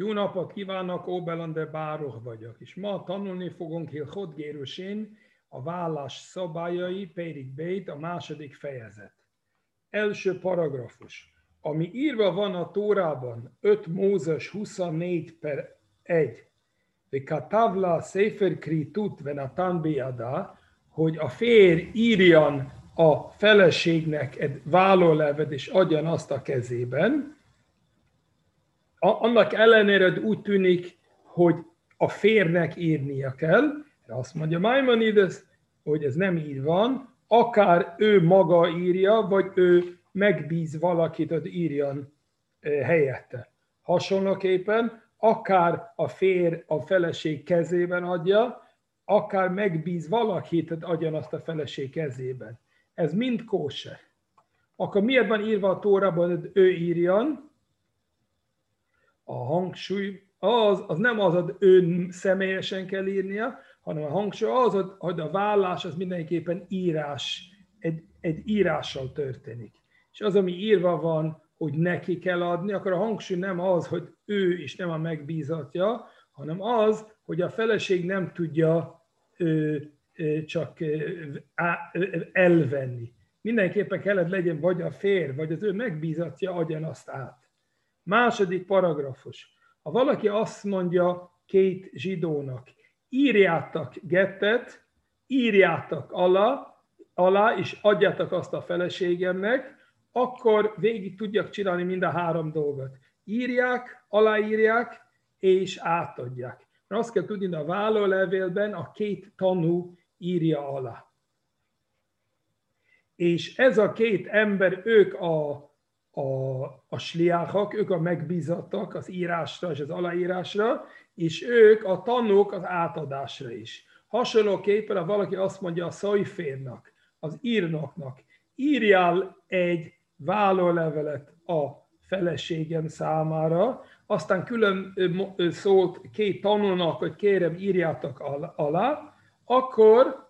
Jó napot kívánok, Óbelander Bároh vagyok, és ma tanulni fogunk Hilchot Gérusén, a vállás szabályai, Périk Bét, a második fejezet. Első paragrafus. Ami írva van a Tórában, 5 Mózes 24 per 1, Katavla Sefer Kritut Venatan Biada, hogy a férj írjan a feleségnek egy vállólevet, és adjan azt a kezében, annak ellenére úgy tűnik, hogy a férnek írnia kell, azt mondja Maimonides, hogy ez nem így van, akár ő maga írja, vagy ő megbíz valakit, hogy írjan helyette. Hasonlóképpen akár a fér a feleség kezében adja, akár megbíz valakit, hogy adjon azt a feleség kezében. Ez mind kóse. Akkor miért van írva a tórában, hogy ő írjan? A hangsúly az, az nem az, hogy ön személyesen kell írnia, hanem a hangsúly az, hogy a vállás az mindenképpen írás, egy, egy írással történik. És az, ami írva van, hogy neki kell adni, akkor a hangsúly nem az, hogy ő is nem a megbízatja, hanem az, hogy a feleség nem tudja ő, csak elvenni. Mindenképpen kellett legyen vagy a fér, vagy az ő megbízatja adjan azt át. Második paragrafus. Ha valaki azt mondja két zsidónak, írjátok gettet, írjátok alá, alá, és adjátok azt a feleségemnek, akkor végig tudjak csinálni mind a három dolgot. Írják, aláírják, és átadják. Mert azt kell tudni, a vállólevélben a két tanú írja alá. És ez a két ember, ők a a, a sliáhak, ők a megbízattak az írásra és az aláírásra, és ők a tanúk az átadásra is. Hasonlóképpen, ha valaki azt mondja a szajférnak, az írnoknak, írjál egy vállólevelet a feleségem számára, aztán külön szólt két tanulnak, hogy kérem írjátok alá, akkor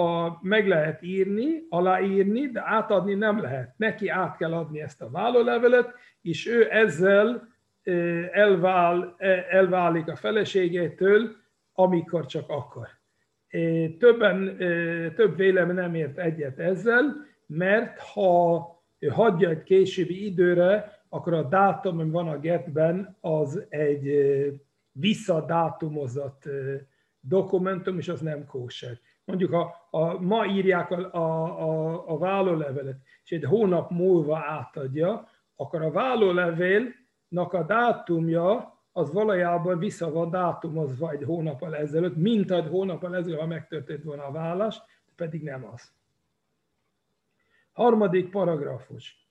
a, meg lehet írni, aláírni, de átadni nem lehet. Neki át kell adni ezt a vállólevelet, és ő ezzel elvál, elválik a feleségétől, amikor csak akar. Többen, több vélemény nem ért egyet ezzel, mert ha hagyja egy későbbi időre, akkor a dátum, ami van a getben, az egy visszadátumozott dokumentum, és az nem kóser mondjuk a, a, ma írják a, a, a, vállólevelet, és egy hónap múlva átadja, akkor a vállólevélnak a dátumja az valójában vissza van dátumozva egy hónappal ezelőtt, mint egy hónappal ezelőtt, ha megtörtént volna a vállás, pedig nem az. Harmadik paragrafus.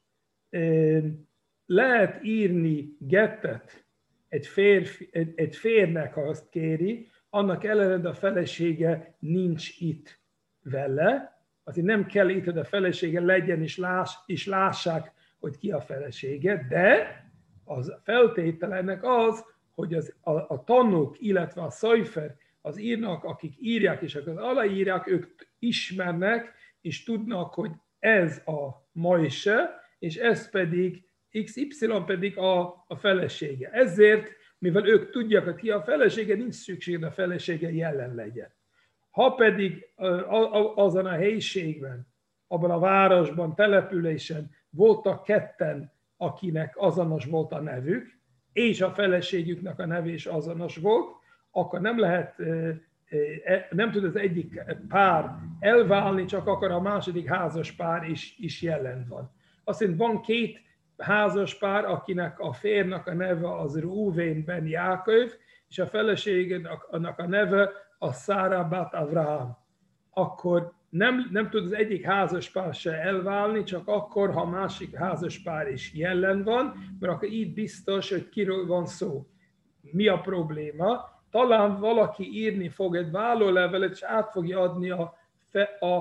Lehet írni gettet egy, férfi, egy férnek, ha azt kéri, annak ellenére a felesége nincs itt vele, azért nem kell itt, hogy a felesége legyen és, láss, és lássák, hogy ki a felesége, de az feltétel ennek az, hogy az, a, a tanúk, illetve a szajfer, az írnak, akik írják és akkor aláírják, ők ismernek, és tudnak, hogy ez a Majse, és ez pedig XY pedig a, a felesége. Ezért mivel ők tudják, hogy ki a felesége, nincs szükség, a felesége jelen legyen. Ha pedig azon a helyiségben, abban a városban, településen voltak ketten, akinek azonos volt a nevük, és a feleségüknek a neve is azonos volt, akkor nem lehet, e, nem tud az egyik pár elválni, csak akkor a második házas pár is, is jelen van. Azt hiszem, van két házas pár, akinek a férnek a neve az Rúvén ben Jáköv, és a feleségének annak a neve a Szára Bat Avraham. Akkor nem, nem tud az egyik házas pár se elválni, csak akkor, ha másik házas pár is jelen van, mert akkor így biztos, hogy kiről van szó. Mi a probléma? Talán valaki írni fog egy vállólevelet, és át fogja adni a, a,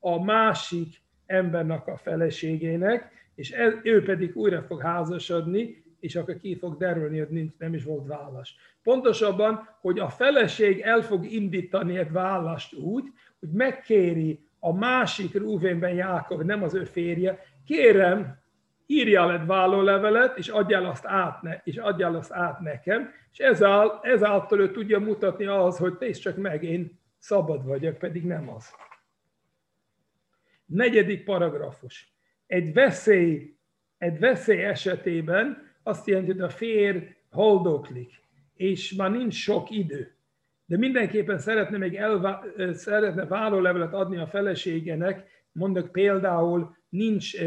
a másik embernek a feleségének, és ez, ő pedig újra fog házasodni, és akkor ki fog derülni, hogy nincs, nem is volt válasz. Pontosabban, hogy a feleség el fog indítani egy vállást úgy, hogy megkéri a másik Rúvénben Jákov, nem az ő férje, kérem, írjál egy vállólevelet, és adjál azt át, ne, és adjál azt át nekem, és ezáltal, ezáltal ő tudja mutatni az, hogy nézd csak meg, én szabad vagyok, pedig nem az. Negyedik paragrafus. Egy veszély, egy veszély esetében azt jelenti, hogy a fér holdoklik, és már nincs sok idő. De mindenképpen szeretne még elvá, szeretne vállólevelet adni a feleségenek, mondok például nincs,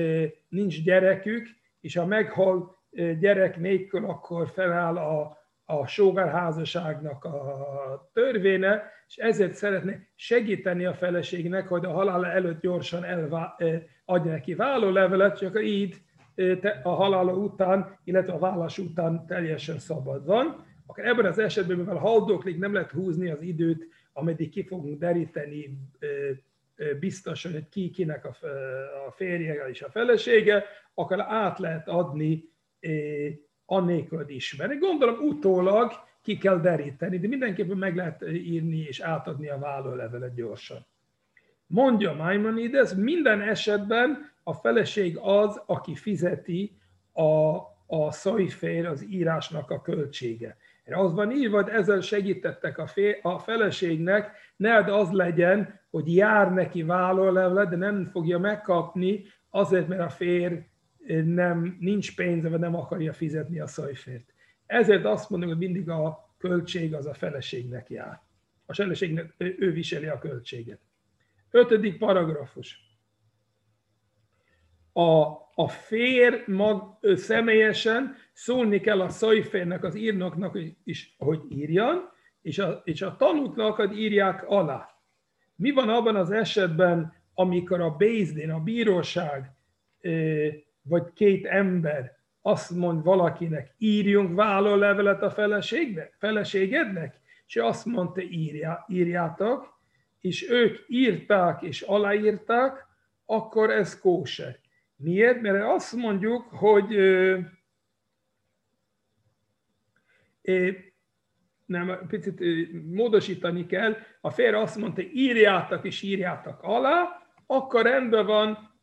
nincs gyerekük, és ha meghal gyerek nélkül, akkor feláll a, a sógárházasságnak a törvénye, és ezért szeretne segíteni a feleségnek, hogy a halála előtt gyorsan elvá, adja neki vállólevelet, csak így a halála után, illetve a vállás után teljesen szabad van. Akkor ebben az esetben, mivel haldoklik, nem lehet húzni az időt, ameddig ki fogunk deríteni biztosan, hogy ki kinek a, férje és a felesége, akkor át lehet adni annélkül, hogy ismeri. Gondolom utólag ki kell deríteni, de mindenképpen meg lehet írni és átadni a vállólevelet gyorsan. Mondja Maimonides, minden esetben a feleség az, aki fizeti a, a szajfér, az írásnak a költsége. Az van írva, hogy ezzel segítettek a, fél, a feleségnek, ne az legyen, hogy jár neki vállólevelet, de nem fogja megkapni, azért, mert a férj nem, nincs pénze, vagy nem akarja fizetni a szajfért. Ezért azt mondom, hogy mindig a költség az a feleségnek jár. A feleségnek, ő viseli a költséget. Ötödik paragrafus. A, a fér mag, személyesen szólni kell a szajférnek, az írnoknak is, hogy írjan, és a, és a tanúknak hogy írják alá. Mi van abban az esetben, amikor a Bézdén, a bíróság, vagy két ember azt mond valakinek, írjunk vállólevelet a feleségnek, feleségednek, és azt mondta, írjá, írjátok, és ők írták és aláírták, akkor ez kóser. Miért? Mert azt mondjuk, hogy nem, picit módosítani kell, a férje azt mondta, írjátok és írjátok alá, akkor rendben van,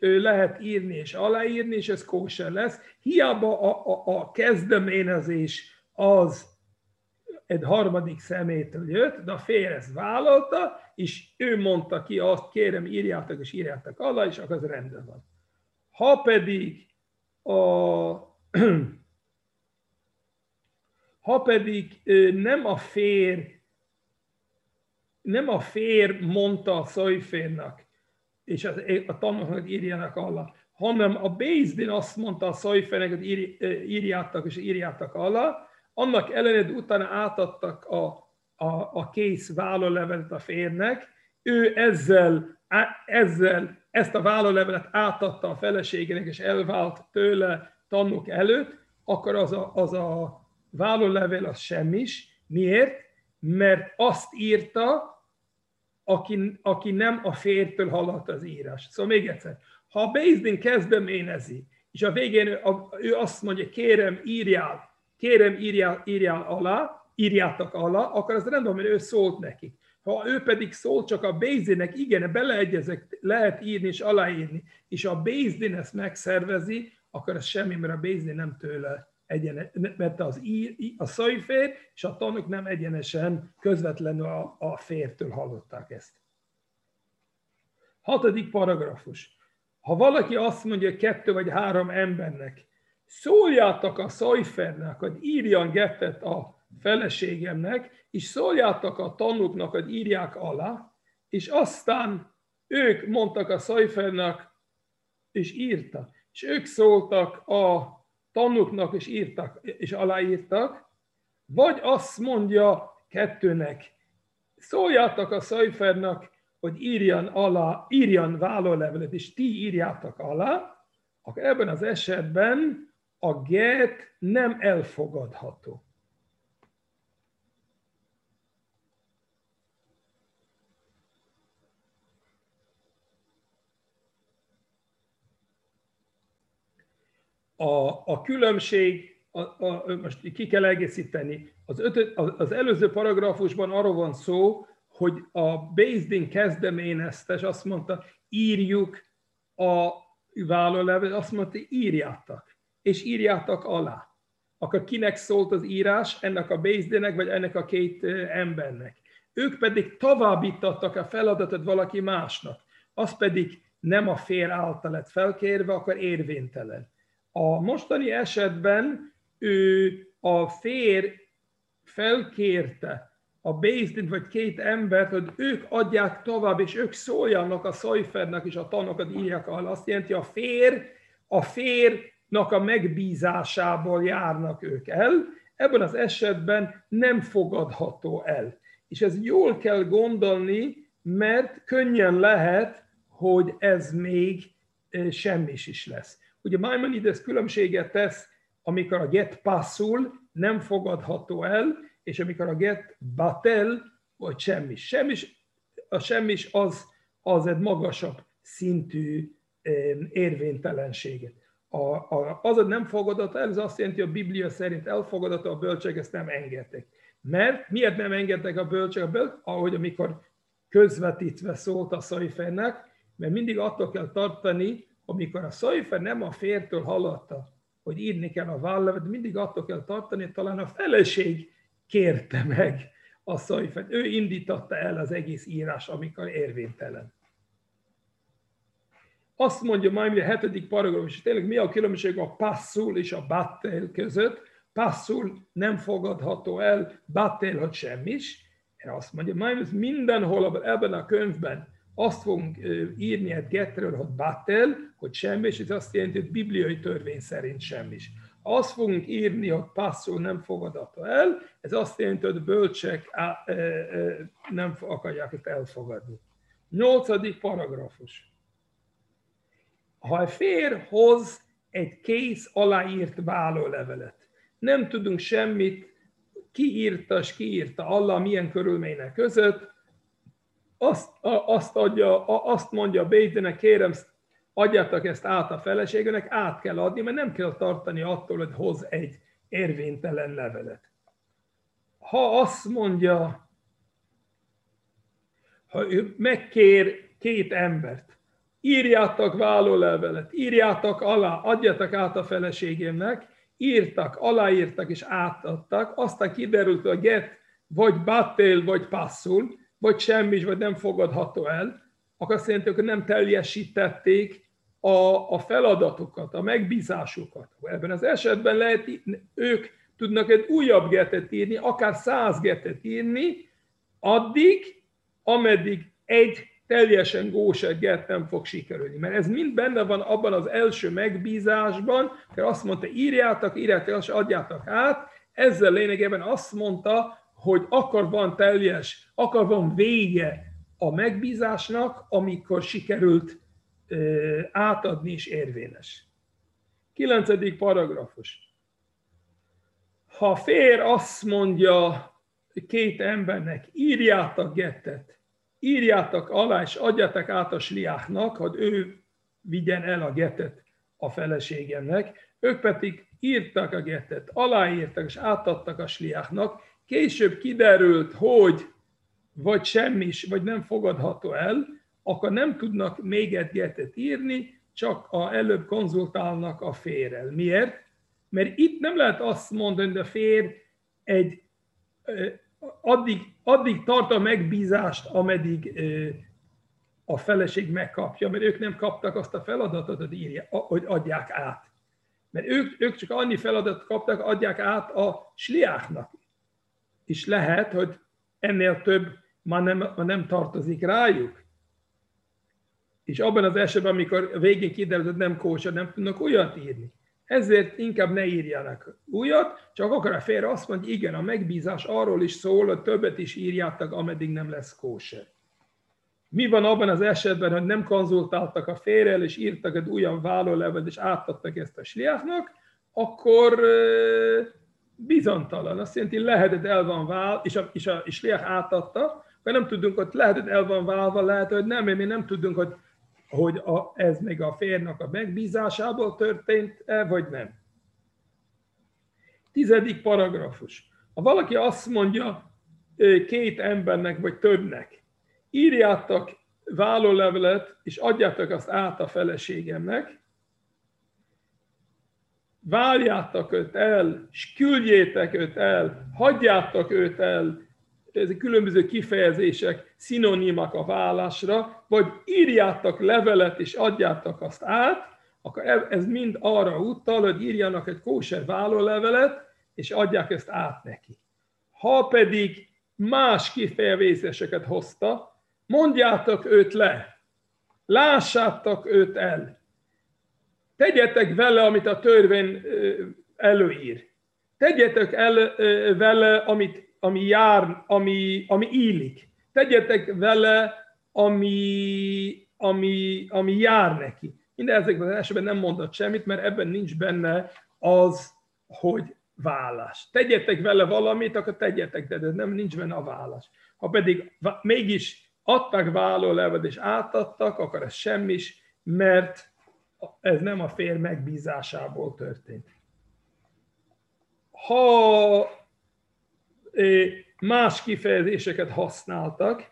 lehet írni és aláírni, és ez kóser lesz. Hiába a, a, a kezdeményezés az egy harmadik szemétől jött, de a férj ezt vállalta, és ő mondta ki azt, kérem írjátok és írjátok alá, és akkor az rendben van. Ha pedig a ha pedig nem a fér, nem a fér mondta a szajférnak, és a, a tanulók írjanak alá, hanem a Bézdin azt mondta a szajférnek, hogy írjátok és írjátok alá, annak ellenére utána átadtak a, a, a kész vállólevelet a férnek, ő ezzel, ezzel ezt a vállólevelet átadta a feleségének, és elvált tőle tanúk előtt, akkor az a, az a vállólevél az semmis. Miért? Mert azt írta, aki, aki nem a fértől haladt az írás. Szóval még egyszer, ha a Bézdin kezdeményezi, és a végén ő, ő azt mondja, kérem, írjál, kérem, írjál, írjál alá, írjátok alá, akkor az rendben, mert ő szólt nekik. Ha ő pedig szól csak a Bézdinnek, igen, beleegyezek, lehet írni és aláírni, és a Bézdin ezt megszervezi, akkor ez semmi, mert a Bézdin nem tőle egyenes, mert az ír, a szajfér és a tanúk nem egyenesen közvetlenül a, a fértől hallották ezt. Hatodik paragrafus. Ha valaki azt mondja kettő vagy három embernek, szóljátok a szajfernek, hogy írjan gettet a feleségemnek, és szóljátok a tanúknak, hogy írják alá, és aztán ők mondtak a szajfernek, és írta. És ők szóltak a tanúknak is írtak, és aláírtak, vagy azt mondja kettőnek, szóljátok a Szajfernak, hogy írjan alá, írjan vállólevelet, és ti írjátok alá, akkor ebben az esetben a get nem elfogadható. a, a különbség, a, a, most ki kell egészíteni, az, ötöd, az előző paragrafusban arról van szó, hogy a Bézdin kezdeményezte, és azt mondta, írjuk a vállólevelet, azt mondta, írjátok, és írjátok alá. Akkor kinek szólt az írás? Ennek a Bézdének, vagy ennek a két embernek. Ők pedig továbbítattak a feladatot valaki másnak. Az pedig nem a fér által lett felkérve, akkor érvénytelen. A mostani esetben ő a fér felkérte a Bézdint vagy két embert, hogy ők adják tovább, és ők szóljanak a szajfernek, és a tanokat írják alá. Azt jelenti, a fér, a férnak a megbízásából járnak ők el, ebben az esetben nem fogadható el. És ez jól kell gondolni, mert könnyen lehet, hogy ez még semmis is lesz. Ugye Maimonides különbséget tesz, amikor a get passzul, nem fogadható el, és amikor a get batel, vagy semmi. Semmis, a semmis az, az egy magasabb szintű érvénytelenséget. A, a, az, hogy nem fogadott el, ez azt jelenti, hogy a Biblia szerint elfogadott, a bölcsek ezt nem engedtek. Mert miért nem engedtek a bölcsek? A bölcsek, ahogy amikor közvetítve szólt a szajfennek, mert mindig attól kell tartani, amikor a szajfer nem a fértől hallotta, hogy írni kell a vállevet, mindig attól kell tartani, hogy talán a feleség kérte meg a szajfet. Ő indította el az egész írás, amikor érvénytelen. Azt mondja majd a hetedik paragrafus, és tényleg mi a különbség a passzul és a battel között. Passzul nem fogadható el, battel, hogy semmis. Azt mondja, majd mindenhol ebben a könyvben azt fogunk írni egy getről, hogy battel, hogy semmis, és ez azt jelenti, hogy bibliai törvény szerint semmis. Azt fogunk írni, hogy passzul nem fogadata el, ez azt jelenti, hogy bölcsek nem akarják ezt elfogadni. Nyolcadik paragrafus. Ha a fér hoz egy kész aláírt vállólevelet, nem tudunk semmit, ki írta, és ki írta Allah, milyen körülmények között, azt, azt, adja, azt mondja Bétenek, kérem, adjátok ezt át a feleségének, át kell adni, mert nem kell tartani attól, hogy hoz egy érvénytelen levelet. Ha azt mondja, ha ő megkér két embert, írjátok vállólevelet, írjátok alá, adjatok át a feleségének, írtak, aláírtak és átadtak, aztán kiderült, hogy a get vagy battél, vagy passzul, vagy semmi, vagy nem fogadható el, akkor azt jelenti, hogy nem teljesítették a, a feladatokat, a megbízásukat. Ebben az esetben lehet, ők tudnak egy újabb getet írni, akár száz getet írni, addig, ameddig egy teljesen gósett get nem fog sikerülni. Mert ez mind benne van abban az első megbízásban, hogy azt mondta, írjátok, írjátok, és adjátok át, ezzel lényegében azt mondta, hogy akkor van teljes, akkor van vége a megbízásnak, amikor sikerült átadni is érvényes. Kilencedik paragrafus. Ha fér azt mondja két embernek, írjátok gettet, írjátok alá, és adjátok át a sliáknak, hogy ő vigyen el a gettet a feleségemnek, ők pedig írtak a gettet, aláírtak és átadtak a sliáknak, később kiderült, hogy vagy semmis, vagy nem fogadható el, akkor nem tudnak még egy getet írni, csak a, előbb konzultálnak a férrel. Miért? Mert itt nem lehet azt mondani, hogy a fér egy, addig, addig tart a megbízást, ameddig a feleség megkapja, mert ők nem kaptak azt a feladatot, hogy, írja, hogy adják át. Mert ők, ők csak annyi feladatot kaptak, adják át a sliáknak. És lehet, hogy ennél több már nem, már nem tartozik rájuk. És abban az esetben, amikor végén kiderült, hogy nem kóser, nem tudnak olyat írni. Ezért inkább ne írjanak újat, csak akar a félre azt mondja, igen, a megbízás arról is szól, hogy többet is írjátok, ameddig nem lesz kóser. Mi van abban az esetben, hogy nem konzultáltak a férrel, és írtak egy újabb vállólevet, és átadtak ezt a sliáknak, akkor bizontalan. Azt jelenti, lehetett el van vál, és a, és a sliák átadta, mert nem tudunk, hogy lehetett el van válva, lehet, hogy nem, mi nem tudunk, hogy hogy a, ez még a férnek a megbízásából történt-e, vagy nem. Tizedik paragrafus. Ha valaki azt mondja két embernek, vagy többnek, írjátok vállólevelet, és adjátok azt át a feleségemnek, váljátok őt el, és küldjétek őt el, hagyjátok őt el, ezek különböző kifejezések, szinonimak a vállásra, vagy írjátok levelet és adjátok azt át, akkor ez mind arra utal, hogy írjanak egy kóser vállólevelet, és adják ezt át neki. Ha pedig más kifejezéseket hozta, mondjátok őt le, lássátok őt el, tegyetek vele, amit a törvény előír. Tegyetek el vele, amit, ami jár, ami, ami illik. Tegyetek vele, ami, ami, ami jár neki. Minden ezekben az esetben nem mondott semmit, mert ebben nincs benne az, hogy vállás. Tegyetek vele valamit, akkor tegyetek, de nem nincs benne a vállás. Ha pedig mégis adtak vállólevet és átadtak, akkor ez semmis, mert ez nem a fér megbízásából történt. Ha más kifejezéseket használtak,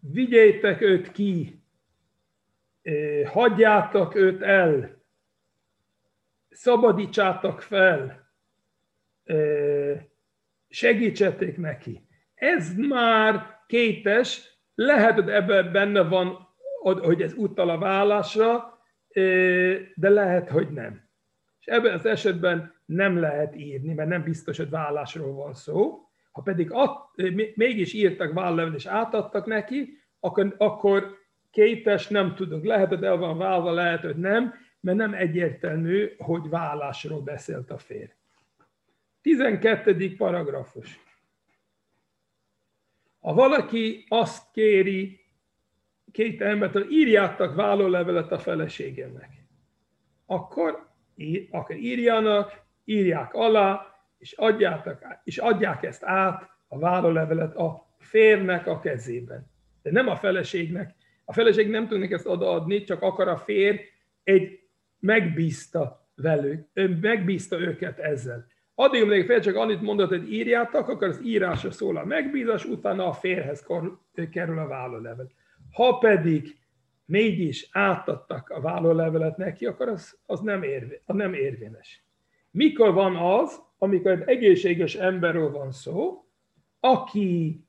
vigyétek őt ki, hagyjátok őt el, szabadítsátok fel, segítsetek neki. Ez már kétes, lehet, hogy ebben benne van, hogy ez utal a vállásra, de lehet, hogy nem. És ebben az esetben nem lehet írni, mert nem biztos, hogy vállásról van szó. Ha pedig ad, mégis írtak vállevel és átadtak neki, akkor, akkor kétes nem tudunk. Lehet, hogy el van válva, lehet, hogy nem, mert nem egyértelmű, hogy vállásról beszélt a férj. 12. paragrafus. Ha valaki azt kéri két embertől, írjátok vállólevelet a feleségemnek, akkor, akkor írjanak, írják alá, és, adjátok, és adják ezt át, a vállólevelet a férnek a kezében. De nem a feleségnek. A feleség nem tudnak ezt odaadni, csak akar a fér egy megbízta velük, megbízta őket ezzel. Addig, amíg fél csak annyit mondott, hogy írjátok, akkor az írásra szól a megbízás, utána a férhez kerül a vállólevel. Ha pedig mégis átadtak a vállólevelet neki, akkor az, az nem, érvé, az nem érvényes. Mikor van az, amikor egy egészséges emberről van szó, aki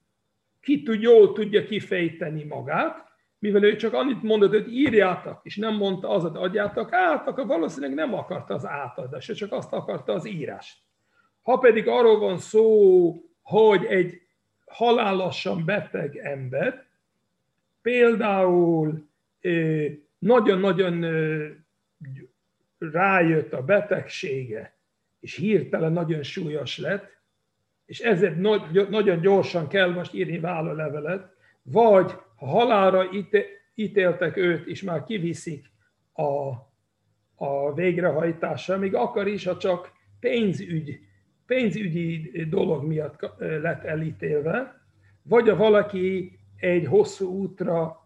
ki tud, jól tudja kifejteni magát, mivel ő csak annyit mondott, hogy írjátok, és nem mondta az, hogy adjátok át, akkor valószínűleg nem akarta az átadást, csak azt akarta az írást. Ha pedig arról van szó, hogy egy halálosan beteg ember, például nagyon-nagyon rájött a betegsége, és hirtelen nagyon súlyos lett, és ezért nagyon gyorsan kell most írni vállalevelet, vagy ha halálra ítéltek őt, és már kiviszik a, a végrehajtásra, még akar is, ha csak pénzügy pénzügyi dolog miatt lett elítélve, vagy a valaki egy hosszú útra,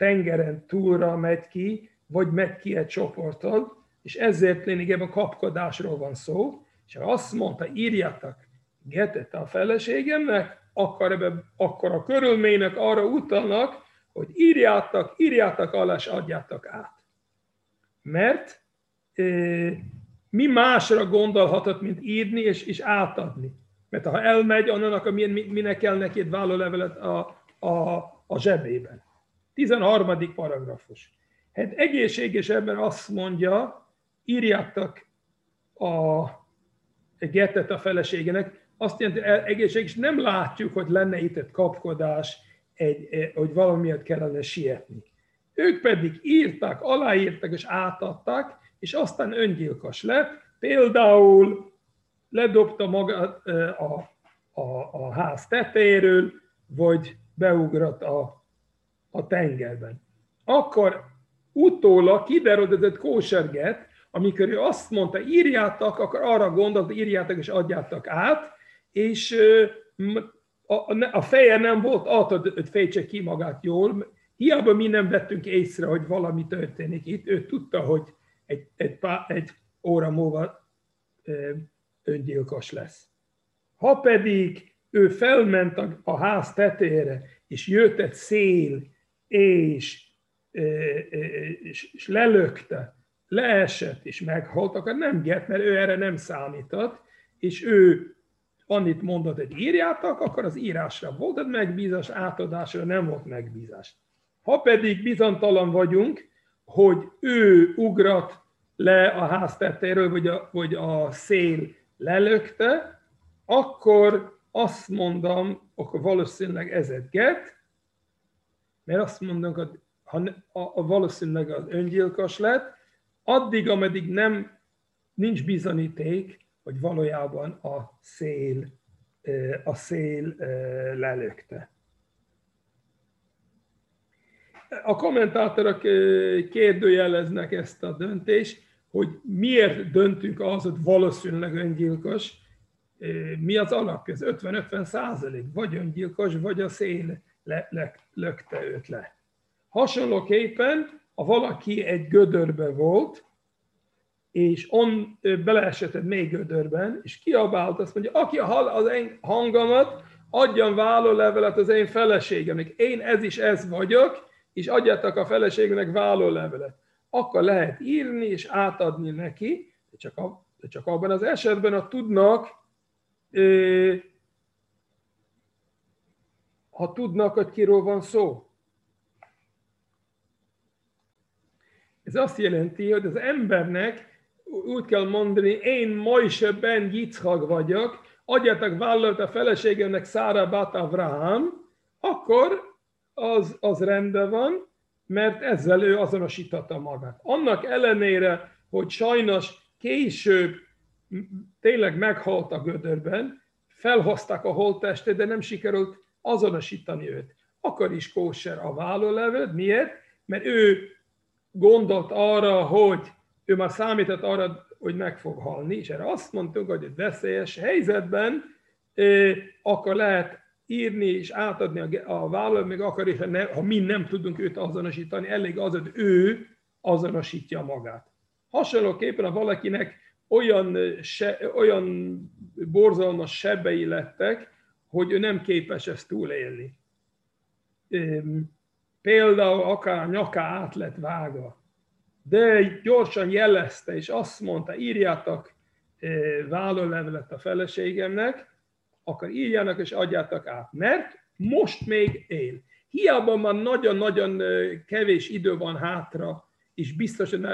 tengeren túlra megy ki, vagy megy ki egy csoporton, és ezért lényegében kapkodásról van szó, és ha azt mondta, írjátok getet a feleségemnek, akkor, ebbe, akkor a körülmények arra utalnak, hogy írjátok, írjátok alá, és adjátok át. Mert mi másra gondolhatott, mint írni és, és átadni. Mert ha elmegy, akkor minek kell neki egy vállólevelet a, a, a zsebében. 13. paragrafus. Hát egészséges ember azt mondja, írjátok a getet a feleségének, azt jelenti, hogy egészséges, nem látjuk, hogy lenne itt egy kapkodás, egy, hogy valamiért kellene sietni. Ők pedig írtak, aláírtak és átadtak, és aztán öngyilkos lett, például ledobta magát a, a, a ház tetejéről, vagy beugrott a, a tengerben. Akkor utólag kiderült kóserget, amikor ő azt mondta, írjátok, akkor arra gondolt, írjátok és adjátok át, és a, feje nem volt attól, fejtse ki magát jól, hiába mi nem vettünk észre, hogy valami történik itt, ő tudta, hogy egy, egy, pár, egy óra múlva öngyilkos lesz. Ha pedig ő felment a, a ház tetére, és jött egy szél, és és, és lelökte, leesett és meghalt, akkor nem get, mert ő erre nem számított, és ő annyit mondott, hogy írjátok, akkor az írásra volt megbízás, átadásra nem volt megbízás. Ha pedig bizontalan vagyunk, hogy ő ugrat le a háztettéről, vagy a, vagy a szél lelökte, akkor azt mondom, akkor valószínűleg ez egy get, mert azt mondom, hogy ha a, a valószínűleg az öngyilkos lett, addig, ameddig nem nincs bizonyíték, hogy valójában a szél, a szél lelökte. A kommentátorok kérdőjeleznek ezt a döntést, hogy miért döntünk az, hogy valószínűleg öngyilkos, mi az alapja, ez 50-50 százalék, vagy öngyilkos, vagy a szél le, le, lökte őt le. Hasonlóképpen, ha valaki egy gödörbe volt, és on beleesett mély gödörben, és kiabált, azt mondja, aki hall az én hangomat, adjan vállólevelet az én feleségemnek. Én ez is ez vagyok, és adjatok a feleségemnek vállólevelet. Akkor lehet írni és átadni neki, de csak, a, de csak abban az esetben, ha tudnak, ha tudnak, hogy kiról van szó. Ez azt jelenti, hogy az embernek úgy kell mondani, én Mojse ben Yitzhak vagyok, adjátok vállalt a feleségemnek Szára Bat Avraham, akkor az, az rendben van, mert ezzel ő azonosította magát. Annak ellenére, hogy sajnos később tényleg meghalt a gödörben, felhozták a holttestet, de nem sikerült azonosítani őt. Akkor is kóser a vállólevet. Miért? Mert ő gondolt arra, hogy ő már számított arra, hogy meg fog halni, és erre azt mondtuk, hogy egy veszélyes helyzetben akkor lehet írni és átadni a, vállalat, még akar ne, ha mi nem tudunk őt azonosítani, elég az, hogy ő azonosítja magát. Hasonlóképpen, ha valakinek olyan, se, olyan borzalmas sebei lettek, hogy ő nem képes ezt túlélni. Például akár a nyaka át lett vágva, de gyorsan jelezte, és azt mondta, írjátok vállólevelet a feleségemnek, akkor írjanak és adjátok át, mert most még él. Hiába már nagyon-nagyon kevés idő van hátra, és biztosan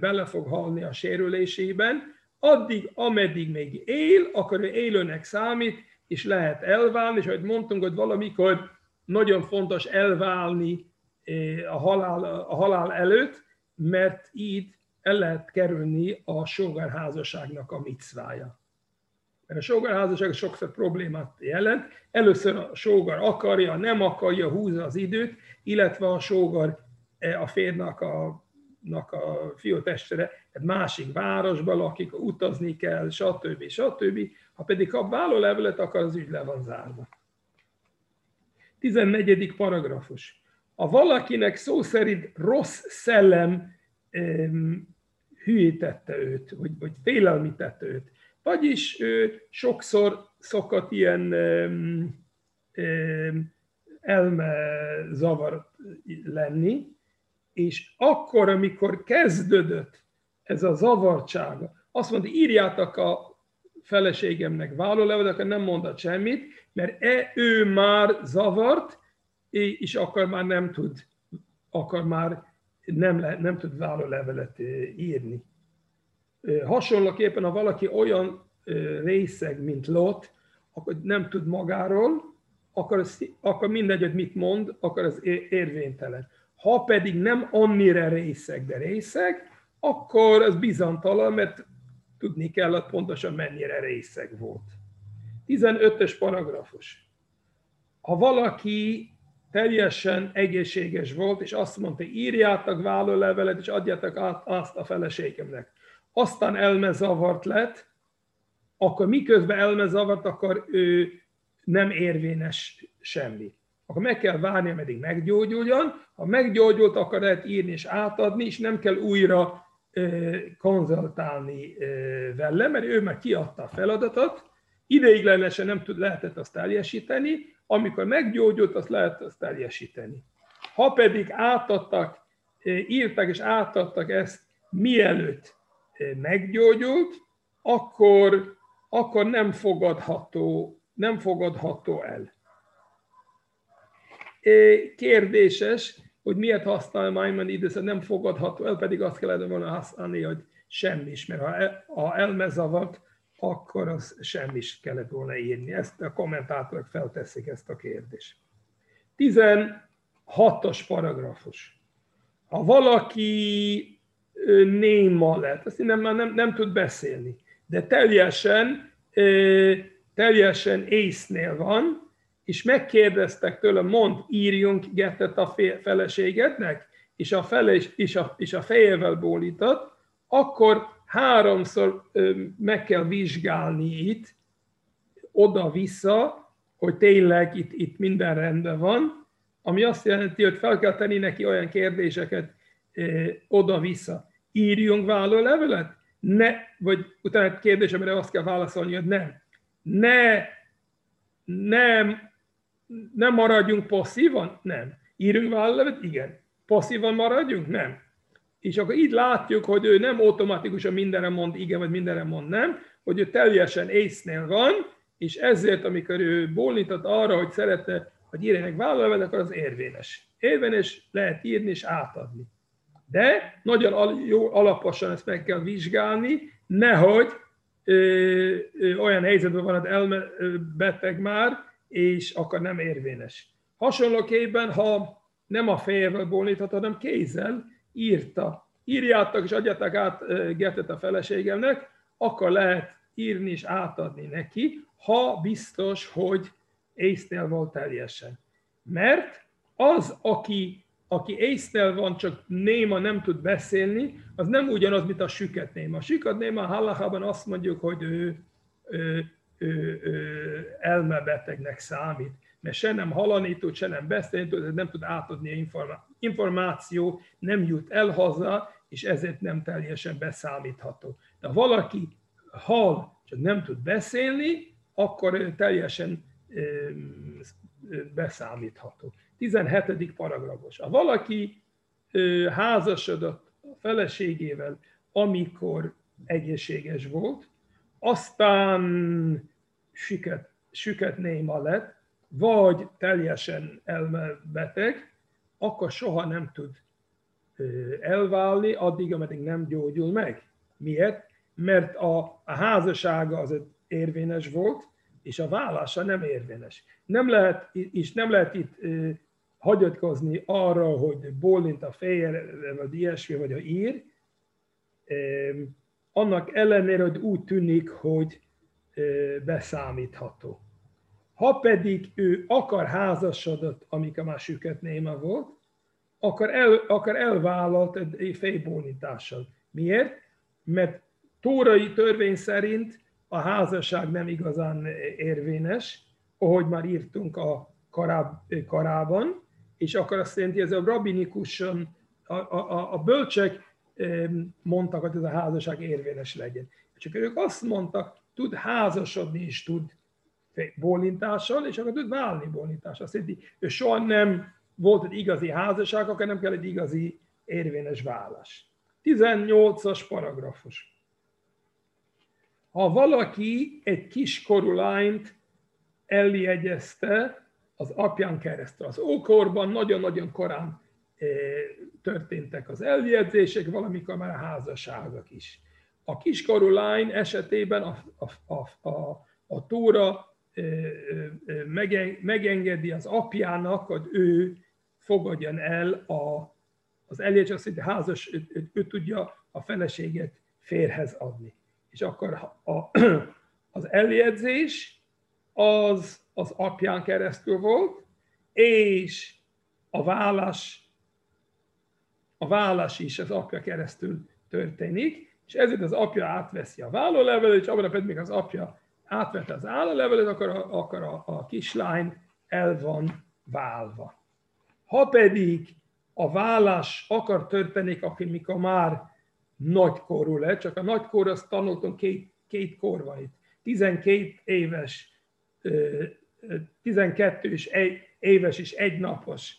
bele fog halni a sérülésében, addig, ameddig még él, akkor ő élőnek számít, és lehet elválni, és ahogy mondtunk, hogy valamikor nagyon fontos elválni a halál, a halál előtt, mert így el lehet kerülni a sógárházasságnak a micvája. Mert a sógárházasság sokszor problémát jelent. Először a sógar akarja, nem akarja, húzza az időt, illetve a sógar e, a férnak a, a fiótestere egy másik városba lakik, utazni kell, stb. stb. Ha pedig kap vállólevelet, akkor az ügy le van zárva. 14. paragrafus ha valakinek szó szerint rossz szellem hülyítette őt, vagy, vagy félelmítette őt, vagyis ő sokszor szokott ilyen um, um, elme zavar lenni, és akkor, amikor kezdődött ez a zavartsága, azt mondta, írjátok a feleségemnek vállólevelet, akkor nem mondott semmit, mert e, ő már zavart, és akkor már nem tud, akkor már nem, le, nem tud vállólevelet írni. Hasonlóképpen, ha valaki olyan részeg, mint Lot, akkor nem tud magáról, akkor, akkor mindegy, hogy mit mond, akkor az érvénytelen. Ha pedig nem annyira részeg, de részeg, akkor az bizantalan, mert tudni kell, hogy pontosan mennyire részeg volt. 15-ös paragrafus. Ha valaki teljesen egészséges volt, és azt mondta, írjátok vállólevelet, és adjátok át azt a feleségemnek. Aztán elmezavart lett, akkor miközben elmezavart, akkor ő nem érvényes semmi. Akkor meg kell várni, ameddig meggyógyuljon. Ha meggyógyult, akkor lehet írni és átadni, és nem kell újra konzultálni vele, mert ő már kiadta a feladatot, ideiglenesen nem tud, lehetett azt teljesíteni, amikor meggyógyult, azt lehet azt teljesíteni. Ha pedig átadtak írtak és átadtak ezt, mielőtt meggyógyult, akkor, akkor nem, fogadható, nem fogadható el. Kérdéses, hogy miért használ Maimonides, nem fogadható el, pedig azt kellene volna használni, hogy semmis, mert ha, el, ha elmezavat, akkor az semmis kellett volna írni. Ezt a kommentátorok felteszik ezt a kérdést. 16-os paragrafus. Ha valaki néma lett, azt nem, nem, nem tud beszélni, de teljesen, teljesen észnél van, és megkérdeztek tőle, mond, írjunk gettet a feleségednek, és a, feles, és a, és a fejével bólított, akkor háromszor meg kell vizsgálni itt, oda-vissza, hogy tényleg itt, itt minden rendben van, ami azt jelenti, hogy fel kell tenni neki olyan kérdéseket oda-vissza. Írjunk vállólevelet? Ne, vagy utána kérdés, amire azt kell válaszolni, hogy nem. Ne, nem, nem maradjunk passzívan? Nem. Írjunk vállólevelet? Igen. Passzívan maradjunk? Nem. És akkor így látjuk, hogy ő nem automatikusan mindenre mond igen, vagy mindenre mond nem, hogy ő teljesen észnél van, és ezért, amikor ő bólintott arra, hogy szerette, hogy írjanak vállalevelet, akkor az érvényes. Érvényes lehet írni és átadni. De nagyon jó alaposan ezt meg kell vizsgálni, nehogy ö, ö, olyan helyzetben van, hogy elbeteg már, és akkor nem érvényes. Hasonlóképpen, ha nem a fejével bólíthat, hanem kézzel írta, írjátok és adjátok át Getet a feleségemnek, akkor lehet írni és átadni neki, ha biztos, hogy észnél volt teljesen. Mert az, aki, aki észnél van, csak néma nem tud beszélni, az nem ugyanaz, mint a süket néma. A süket néma a azt mondjuk, hogy ő, ő elmebetegnek számít, mert se nem halani tud, se nem beszélni tud, nem tud átadni információ, nem jut el haza, és ezért nem teljesen beszámítható. De ha valaki hal, csak nem tud beszélni, akkor teljesen beszámítható. 17. paragrafus. Ha valaki házasodott a feleségével, amikor egészséges volt, aztán süket, süket néma lett, vagy teljesen elmebeteg, akkor soha nem tud elválni, addig, ameddig nem gyógyul meg. Miért? Mert a, a házassága az érvényes volt, és a vállása nem érvényes. Nem lehet, és nem lehet itt hagyatkozni arra, hogy bólint a fejére, vagy ilyesmi, vagy a ír, annak ellenére, hogy úgy tűnik, hogy beszámítható. Ha pedig ő akar házasodott, amikor már süket néma volt, akkor, el, akkor elvállalt egy fejbólintással. Miért? Mert tórai törvény szerint a házasság nem igazán érvényes, ahogy már írtunk a karáb, karában, és akkor azt jelenti, ez a rabinikusan, a, a, a bölcsek mondtak, hogy ez a házasság érvényes legyen. Csak ők azt mondtak, tud házasodni és tud bólintással, és akkor tud válni bólintással. Azt jelenti, ő soha nem volt egy igazi házasság, akkor nem kell egy igazi érvényes vállás. 18-as paragrafus. Ha valaki egy kiskorú lányt eljegyezte az apján keresztül, az ókorban nagyon-nagyon korán eh, történtek az eljegyzések, valamikor már a házasságok is. A kiskorú lány esetében a, a, a, a, a túra megengedi az apjának, hogy ő fogadjon el a, az hogy házas, ő, ő tudja a feleséget férhez adni. És akkor a, az eljegyzés az az apján keresztül volt, és a vállás, a vállás is az apja keresztül történik, és ezért az apja átveszi a vállólevelet, és abban a pedig az apja átvette az állalevelet, akkor, a, akkor a, a kislány el van válva. Ha pedig a vállás akar történni, akkor mikor már nagykorú lett, csak a nagykor azt tanultam, két, két kor van itt. 12 éves, 12 és éves és egy napos,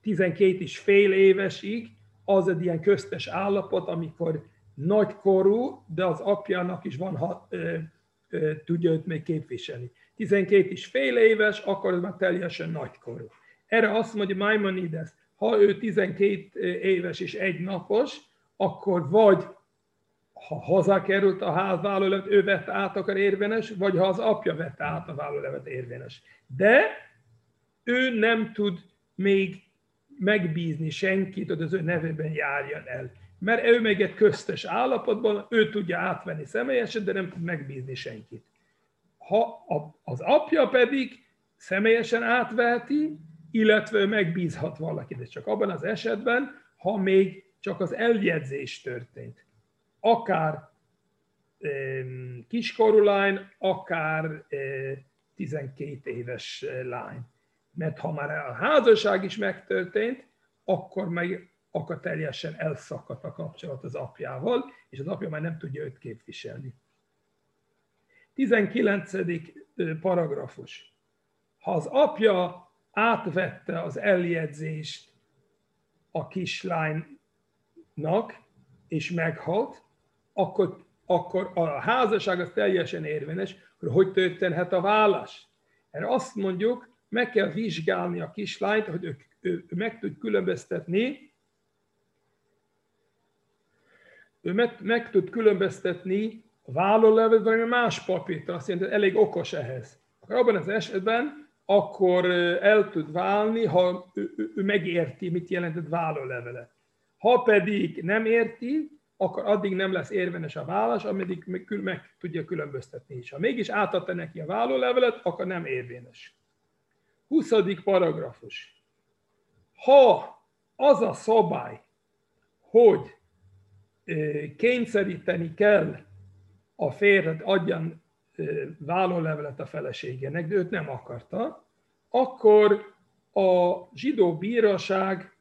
12 és fél évesig, az egy ilyen köztes állapot, amikor nagykorú, de az apjának is van, ha, ö, ö, tudja őt még képviselni. 12 és fél éves, akkor az már teljesen nagykorú. Erre azt mondja Maimonides, ha ő 12 éves és egy napos, akkor vagy ha hazakerült a ház vállólevet, ő vett át, akkor érvényes, vagy ha az apja vette át a vállólevet, érvényes. De ő nem tud még megbízni senkit, hogy az ő nevében járjon el. Mert ő még egy köztes állapotban, ő tudja átvenni személyesen, de nem tud megbízni senkit. Ha az apja pedig személyesen átveheti, illetve megbízhat valakit, de csak abban az esetben, ha még csak az eljegyzés történt. Akár kiskorú lány, akár 12 éves lány. Mert ha már a házasság is megtörtént, akkor meg akkor teljesen elszakadt a kapcsolat az apjával, és az apja már nem tudja őt képviselni. 19. paragrafus. Ha az apja átvette az eljegyzést a kislánynak, és meghalt, akkor, akkor a házasság az teljesen érvényes, hogy hogy történhet a vállás. Erre azt mondjuk, meg kell vizsgálni a kislányt, hogy ő, ő, ő meg tud különböztetni, ő meg, meg tud különböztetni a vállólevet valami más papírt, azt jelenti, hogy elég okos ehhez. Akkor abban az esetben akkor el tud válni, ha ő, ő, ő megérti, mit jelentett vállólevele. Ha pedig nem érti, akkor addig nem lesz érvényes a válasz, ameddig meg tudja különböztetni is. Ha mégis átadta neki a vállólevelet, akkor nem érvényes. 20. paragrafus. Ha az a szabály, hogy kényszeríteni kell a férhet adjan vállólevelet a feleségének, de őt nem akarta, akkor a zsidó bíróság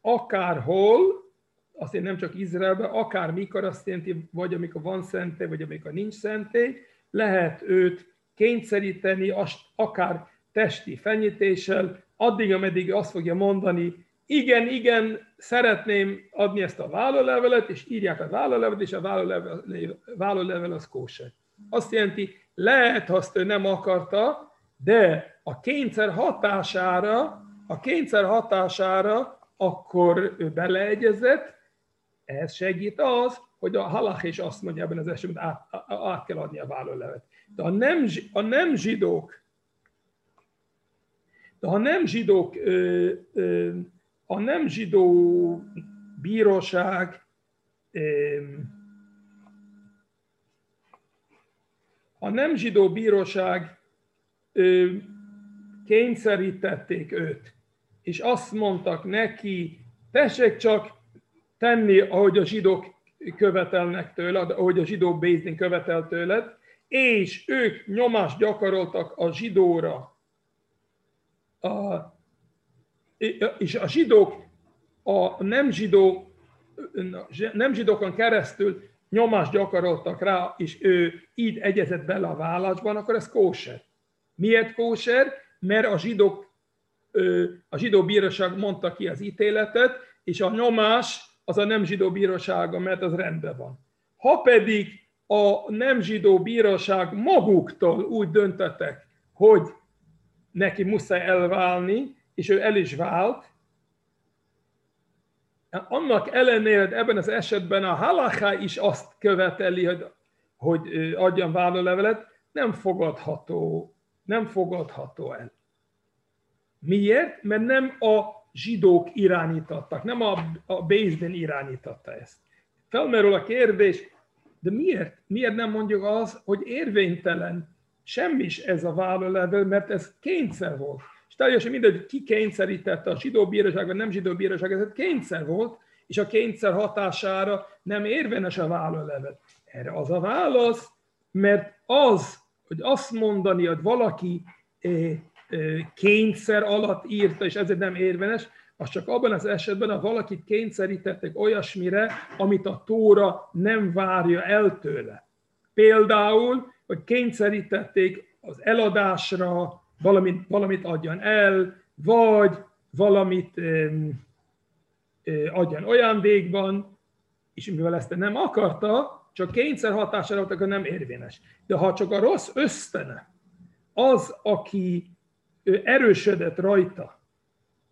akárhol, azt én nem csak Izraelben, akár mikor azt jelenti, vagy amikor van szentély, vagy amikor nincs szentély, lehet őt kényszeríteni, akár testi fenyítéssel, addig, ameddig azt fogja mondani, igen, igen, szeretném adni ezt a vállólevelet, és írják a vállólevelet, és a vállólevel, vállólevel az kóser. Azt jelenti, lehet, ha azt ő nem akarta, de a kényszer hatására, a kényszer hatására akkor ő beleegyezett, ez segít az, hogy a halach is azt mondja ebben az esetben, át, át kell adni a vállólevet. De a nem, a nem zsidók, de ha nem zsidók, a nem zsidó bíróság a nem zsidó bíróság kényszerítették őt, és azt mondtak neki, tessék csak tenni, ahogy a zsidók követelnek tőle, ahogy a zsidó Bézdin követel tőled, és ők nyomást gyakoroltak a zsidóra, a, és a zsidók a nem zsidó, nem zsidókon keresztül nyomást gyakoroltak rá, és ő így egyezett bele a vállásban, akkor ez kóser. Miért kóser? Mert a zsidók, a zsidó bíróság mondta ki az ítéletet, és a nyomás az a nem zsidó bírósága, mert az rendben van. Ha pedig a nem zsidó bíróság maguktól úgy döntetek, hogy neki muszáj elválni, és ő el is vált, annak ellenére ebben az esetben a halaká is azt követeli, hogy, hogy adjan vállólevelet, nem fogadható, nem fogadható el. Miért? Mert nem a zsidók irányítottak, nem a, a Bézdin irányította ezt. Felmerül a kérdés, de miért? Miért nem mondjuk az, hogy érvénytelen semmis ez a vállólevel, mert ez kényszer volt teljesen mindegy, ki kényszerítette a zsidó bíróság, vagy nem zsidó bíróság, ez kényszer volt, és a kényszer hatására nem érvényes a vállólevet. Erre az a válasz, mert az, hogy azt mondani, hogy valaki eh, eh, kényszer alatt írta, és ezért nem érvényes, az csak abban az esetben, ha valakit kényszerítettek olyasmire, amit a Tóra nem várja el tőle. Például, hogy kényszerítették az eladásra, valamit, valamit adjan el, vagy valamit adjon olyan végban, és mivel ezt nem akarta, csak kényszer hatására akkor nem érvényes. De ha csak a rossz ösztene, az, aki erősödött rajta,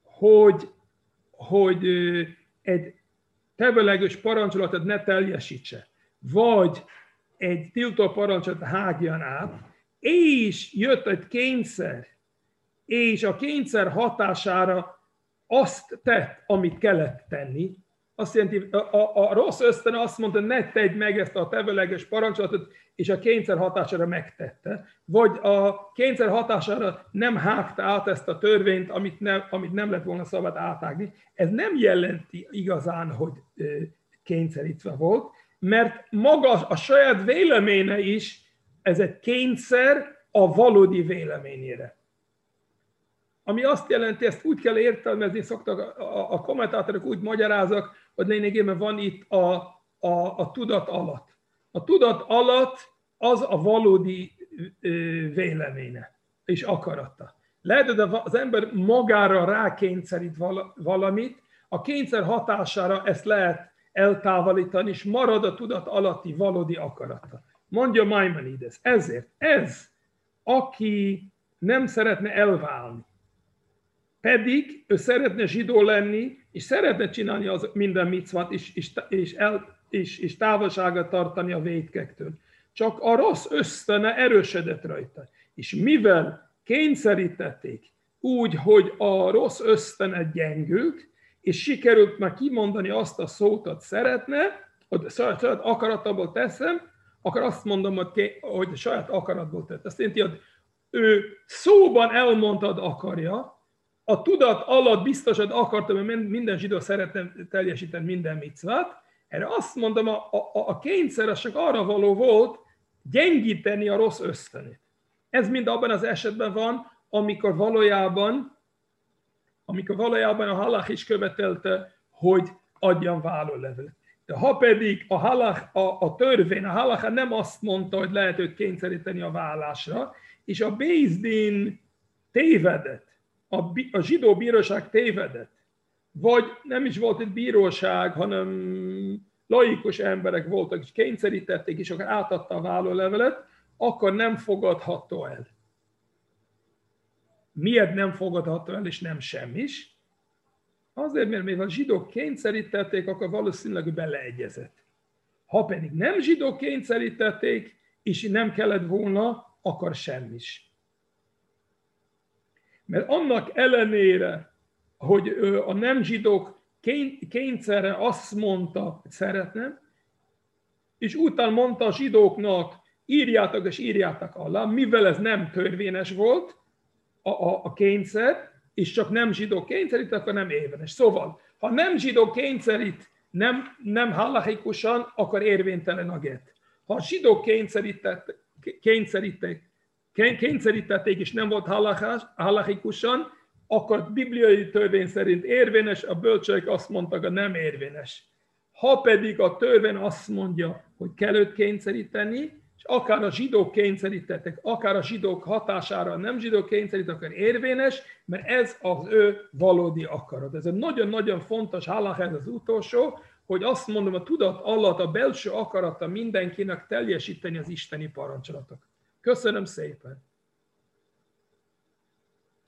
hogy, hogy egy tevelegős parancsolatot ne teljesítse, vagy egy tiltó parancsot hágjan át, és jött egy kényszer, és a kényszer hatására azt tett, amit kellett tenni, azt jelenti, a, a, a rossz ösztön azt mondta, ne tedd meg ezt a tevőleges parancsolatot, és a kényszer hatására megtette. Vagy a kényszer hatására nem hágta át ezt a törvényt, amit nem, amit nem lett volna szabad átágni. Ez nem jelenti igazán, hogy kényszerítve volt, mert maga a saját véleménye is, ez egy kényszer a valódi véleményére. Ami azt jelenti, ezt úgy kell értelmezni, szoktak a, a kommentátorok úgy magyarázak, hogy lényegében van itt a, a, a tudat alatt. A tudat alatt az a valódi véleménye és akarata. Lehet, hogy az ember magára rákényszerít valamit, a kényszer hatására ezt lehet eltávolítani, és marad a tudat alatti valódi akarata. Mondja Maimonides, ezért ez, aki nem szeretne elválni, pedig ő szeretne zsidó lenni, és szeretne csinálni az minden micvat, és, és, és, el, és, és távolságot tartani a védkektől. Csak a rossz ösztöne erősödött rajta. És mivel kényszerítették úgy, hogy a rossz ösztöne gyengült, és sikerült már kimondani azt a szót, hogy szeretne, hogy saját akaratából teszem, akkor azt mondom, hogy, hogy saját akaratból tett. Azt jelenti, hogy ő szóban elmondtad akarja, a tudat alatt biztosan akartam, hogy minden zsidó szeretne teljesíteni minden micvát, erre azt mondom, a, a, a kényszer az csak arra való volt, gyengíteni a rossz ösztönét. Ez mind abban az esetben van, amikor valójában, amikor valójában a halach is követelte, hogy adjan vállólevelet. De ha pedig a, halach, a, a törvény, a halach nem azt mondta, hogy lehet őt kényszeríteni a vállásra, és a Bézdin tévedett, a, a zsidó bíróság tévedett, vagy nem is volt egy bíróság, hanem laikus emberek voltak, és kényszerítették, és akkor átadta a vállólevelet, akkor nem fogadható el. Miért nem fogadható el, és nem semmis? Azért, mert mivel a zsidók kényszerítették, akkor valószínűleg beleegyezett. Ha pedig nem zsidók kényszerítették, és nem kellett volna, akkor semmis. Mert annak ellenére, hogy a nem zsidók kényszerre azt mondta, hogy szeretne, és utána mondta a zsidóknak, írjátok és írjátok alá, mivel ez nem törvényes volt, a, a, a kényszer, és csak nem zsidó kényszerít, akkor nem évenes. Szóval, ha nem zsidó kényszerít, nem, nem hallahikusan, akkor érvénytelen a get. Ha a zsidó kényszerítettek, kényszerítették, és nem volt halachikusan, akkor bibliai törvény szerint érvényes, a bölcsek azt mondtak, hogy nem érvényes. Ha pedig a törvény azt mondja, hogy kell őt kényszeríteni, és akár a zsidók kényszerítettek, akár a zsidók hatására nem zsidók kényszerít, akkor érvényes, mert ez az ő valódi akarat. Ez egy nagyon-nagyon fontos halach, ez az utolsó, hogy azt mondom, a tudat alatt a belső akarata mindenkinek teljesíteni az isteni parancsolatok. Köszönöm szépen!